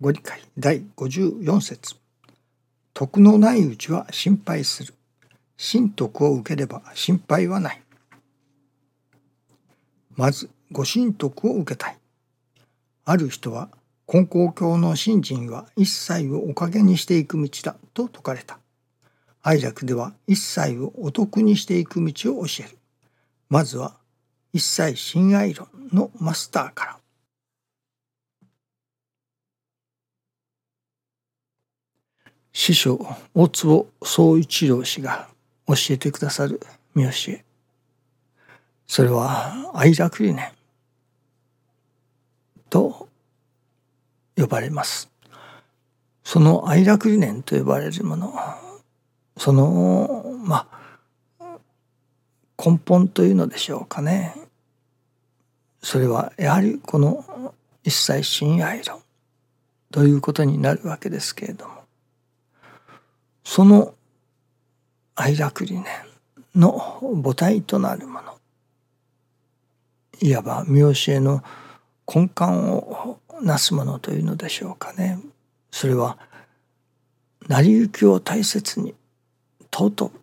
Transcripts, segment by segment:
ご理解第54節徳のないうちは心配する。神徳を受ければ心配はない。まず、ご神徳を受けたい。ある人は、根高教の信心は一切をおかげにしていく道だと説かれた。愛楽では一切をお得にしていく道を教える。まずは、一切親愛論のマスターから。師匠大坪総一郎氏が教えてくださる見教えそれは愛楽理念と呼ばれます。その愛楽理念と呼ばれるものそのまあ根本というのでしょうかね。それはやはりこの一切親愛論ということになるわけですけれども。その愛楽理念の母体となるもの。いわば見教えの根幹をなすものというのでしょうかね。それは成り行きを大切に尊ぶ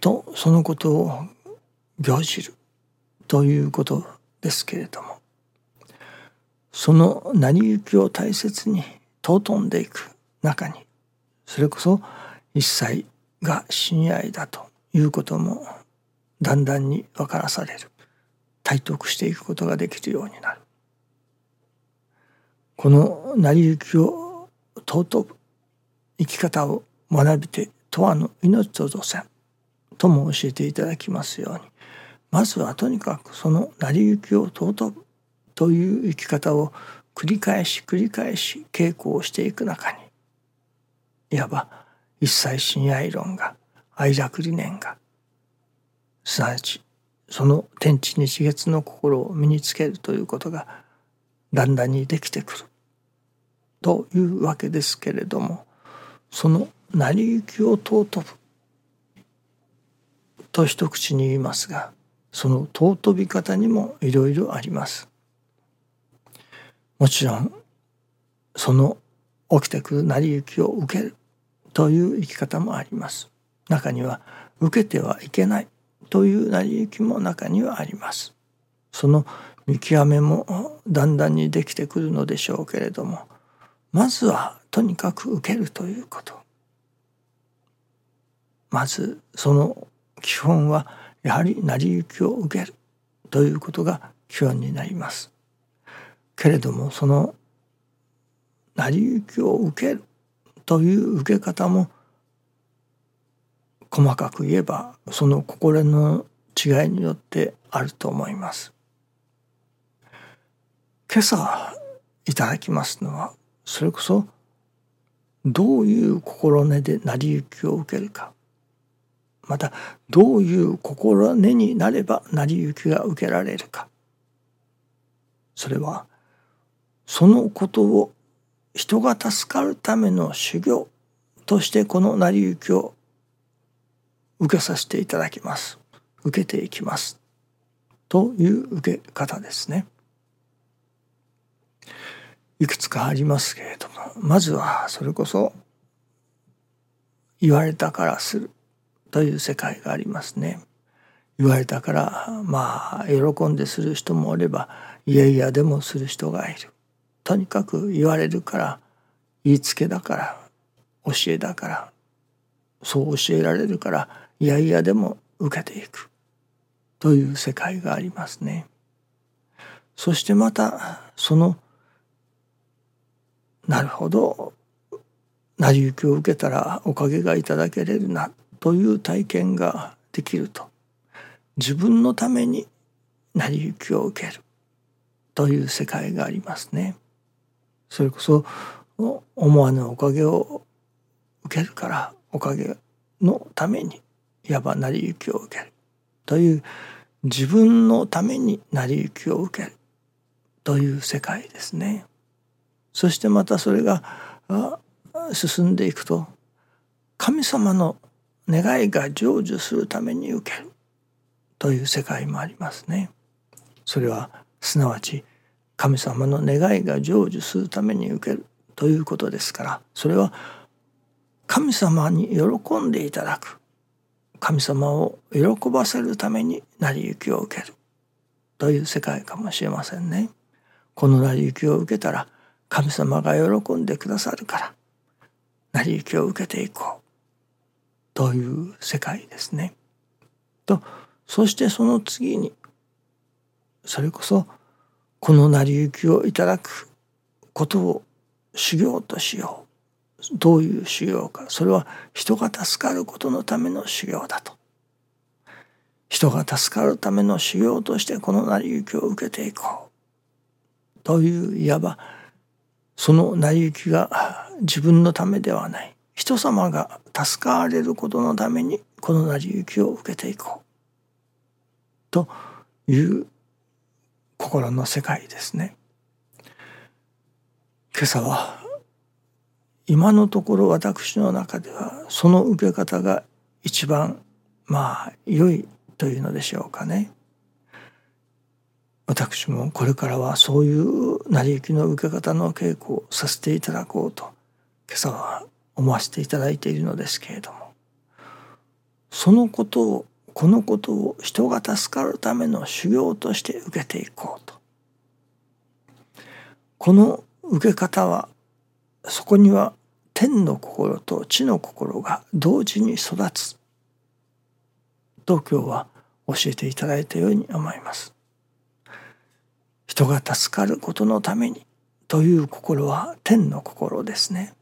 とそのことを行じるということですけれども。その成り行きを大切に尊んでいく中にそれこそ一切が親愛だということもだんだんに分からされる。体得していくことができるようになる。この成り行きを尊ぶ生き方を学びて永遠の命と祖先とも教えていただきますように。まずはとにかくその成り行きを尊ぶという生き方を繰り返し繰り返し稽古をしていく中にいわば一切親愛論が愛楽理念がすなわちその天地日月の心を身につけるということがだんだんにできてくる。というわけですけれどもその成り行きを尊ぶ。と一口に言いますがその尊び方にもいろいろあります。もちろんその起きてくる成り行きを受ける。という生き方もあります。中には受けてはいけないという成り行きも中にはあります。その見極めもだんだんにできてくるのでしょうけれどもまずはとにかく受けるということまずその基本はやはり成り行きを受けるということが基本になりますけれどもその成り行きを受けるという受け方も細かく言えばその心の違いによってあると思います。今朝いただきますのはそれこそどういう心根で成り行きを受けるかまたどういう心根になれば成り行きが受けられるかそれはそのことを人が助かるための修行としてこの成り行きを受けさせていただきます。受けていきますという受け方ですね。いくつかありますけれどもまずはそれこそ言われたからするという世界がありますね。言われたからまあ喜んでする人もおればいやいやでもする人がいる。とにかく言われるから言いつけだから教えだからそう教えられるからいやいやでも受けていくという世界がありますね。そしてまたそのなるほど成り行きを受けたらおかげがいただけれるなという体験ができると自分のために成り行きを受けるという世界がありますね。それこそ思わぬおかげを受けるからおかげのためにいわば成り行きを受けるという自分のために成り行きを受けるという世界ですね。そしてまたそれが進んでいくと神様の願いが成就するために受けるという世界もありますね。それはすなわち神様の願いが成就するために受けるということですからそれは神様に喜んでいただく神様を喜ばせるために成り行きを受けるという世界かもしれませんね。この成り行きを受けたら神様が喜んでくださるから成り行きを受けていこうという世界ですね。とそしてその次にそれこそこの成り行きをいただくことを修行としよう。どういう修行か。それは人が助かることのための修行だと。人が助かるための修行としてこの成り行きを受けていこう。といういわばその成り行きが自分のためではない。人様が助かれることのためにこの成り行きを受けていこう。という心の世界ですね。今朝は今のところ私の中ではその受け方が一番まあ良いというのでしょうかね。私もこれからはそういう成り行きの受け方の稽古をさせていただこうと今朝は思わせていただいているのですけれどもそのことをこのことを人が助かるための修行として受けていこうとこの受け方はそこには天の心と地の心が同時に育つと今日は教えていただいたように思います。人が助かることのためにという心は天の心ですね。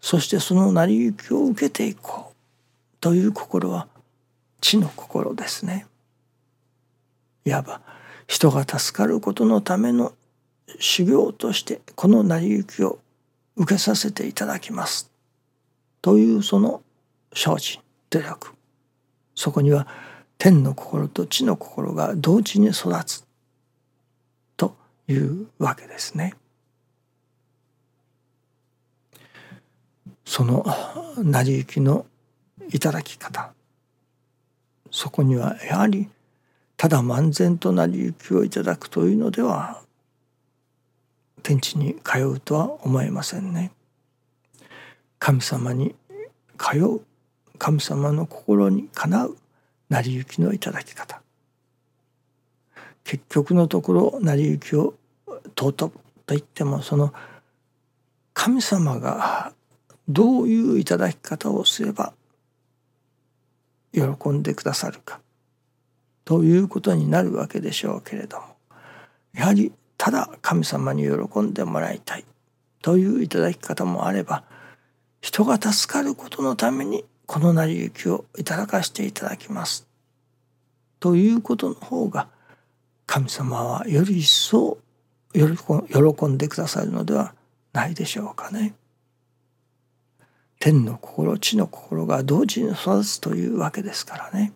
そしてその成り行きを受けていこうという心は地の心ですね。いわば人が助かることのための修行としてこの成り行きを受けさせていただきますというその精進努力そこには天の心と地の心が同時に育つというわけですね。その成り行きのいただき方そこにはやはりただ漫然と成り行きをいただくというのでは天地に通うとは思えませんね。神様に通う神様の心にかなう成り行きのいただき方結局のところ成り行きを尊ぶと言ってもその神様がどういういただき方をすれば喜んでくださるか。ということになるわけでしょうけれども。やはりただ神様に喜んでもらいたい。といういただき方もあれば人が助かることのためにこの成り行きをいただかしていただきます。ということの方が神様はより一層喜んでくださるのではないでしょうかね。天の心地の心が同時に育つというわけですからね。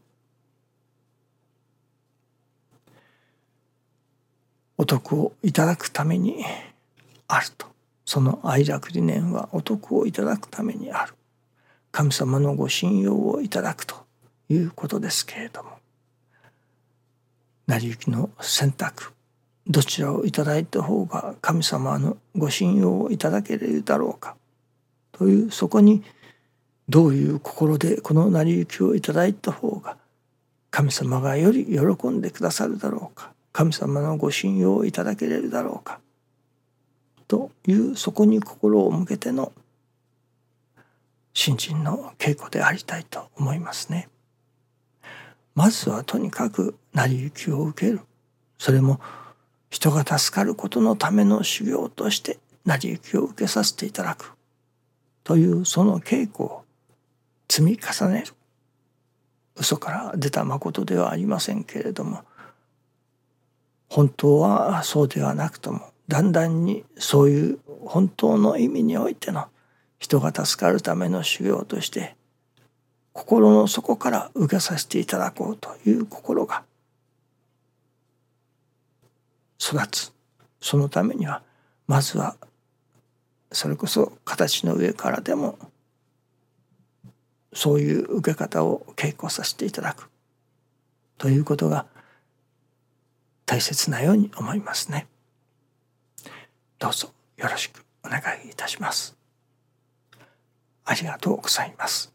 お得をいただくためにあると。その愛楽理念はお得をいただくためにある。神様のご信用をいただくということですけれども。成り行きの選択どちらをいただいた方が神様のご信用をいただけるだろうか。というそこにどういう心でこの成り行きをいただいた方が神様がより喜んでくださるだろうか神様のご信用をいただけれるだろうかというそこに心を向けての新人の稽古でありたいと思いますね。まずはとにかく成り行きを受けるそれも人が助かることのための修行として成り行きを受けさせていただくというその稽古を積み重ねる嘘から出た誠ではありませんけれども本当はそうではなくともだんだんにそういう本当の意味においての人が助かるための修行として心の底から受けさせていただこうという心が育つ。そのためにはまずはそれこそ形の上からでもそういう受け方を稽古させていただくということが大切なように思いますね。どうぞよろしくお願いいたします。ありがとうございます。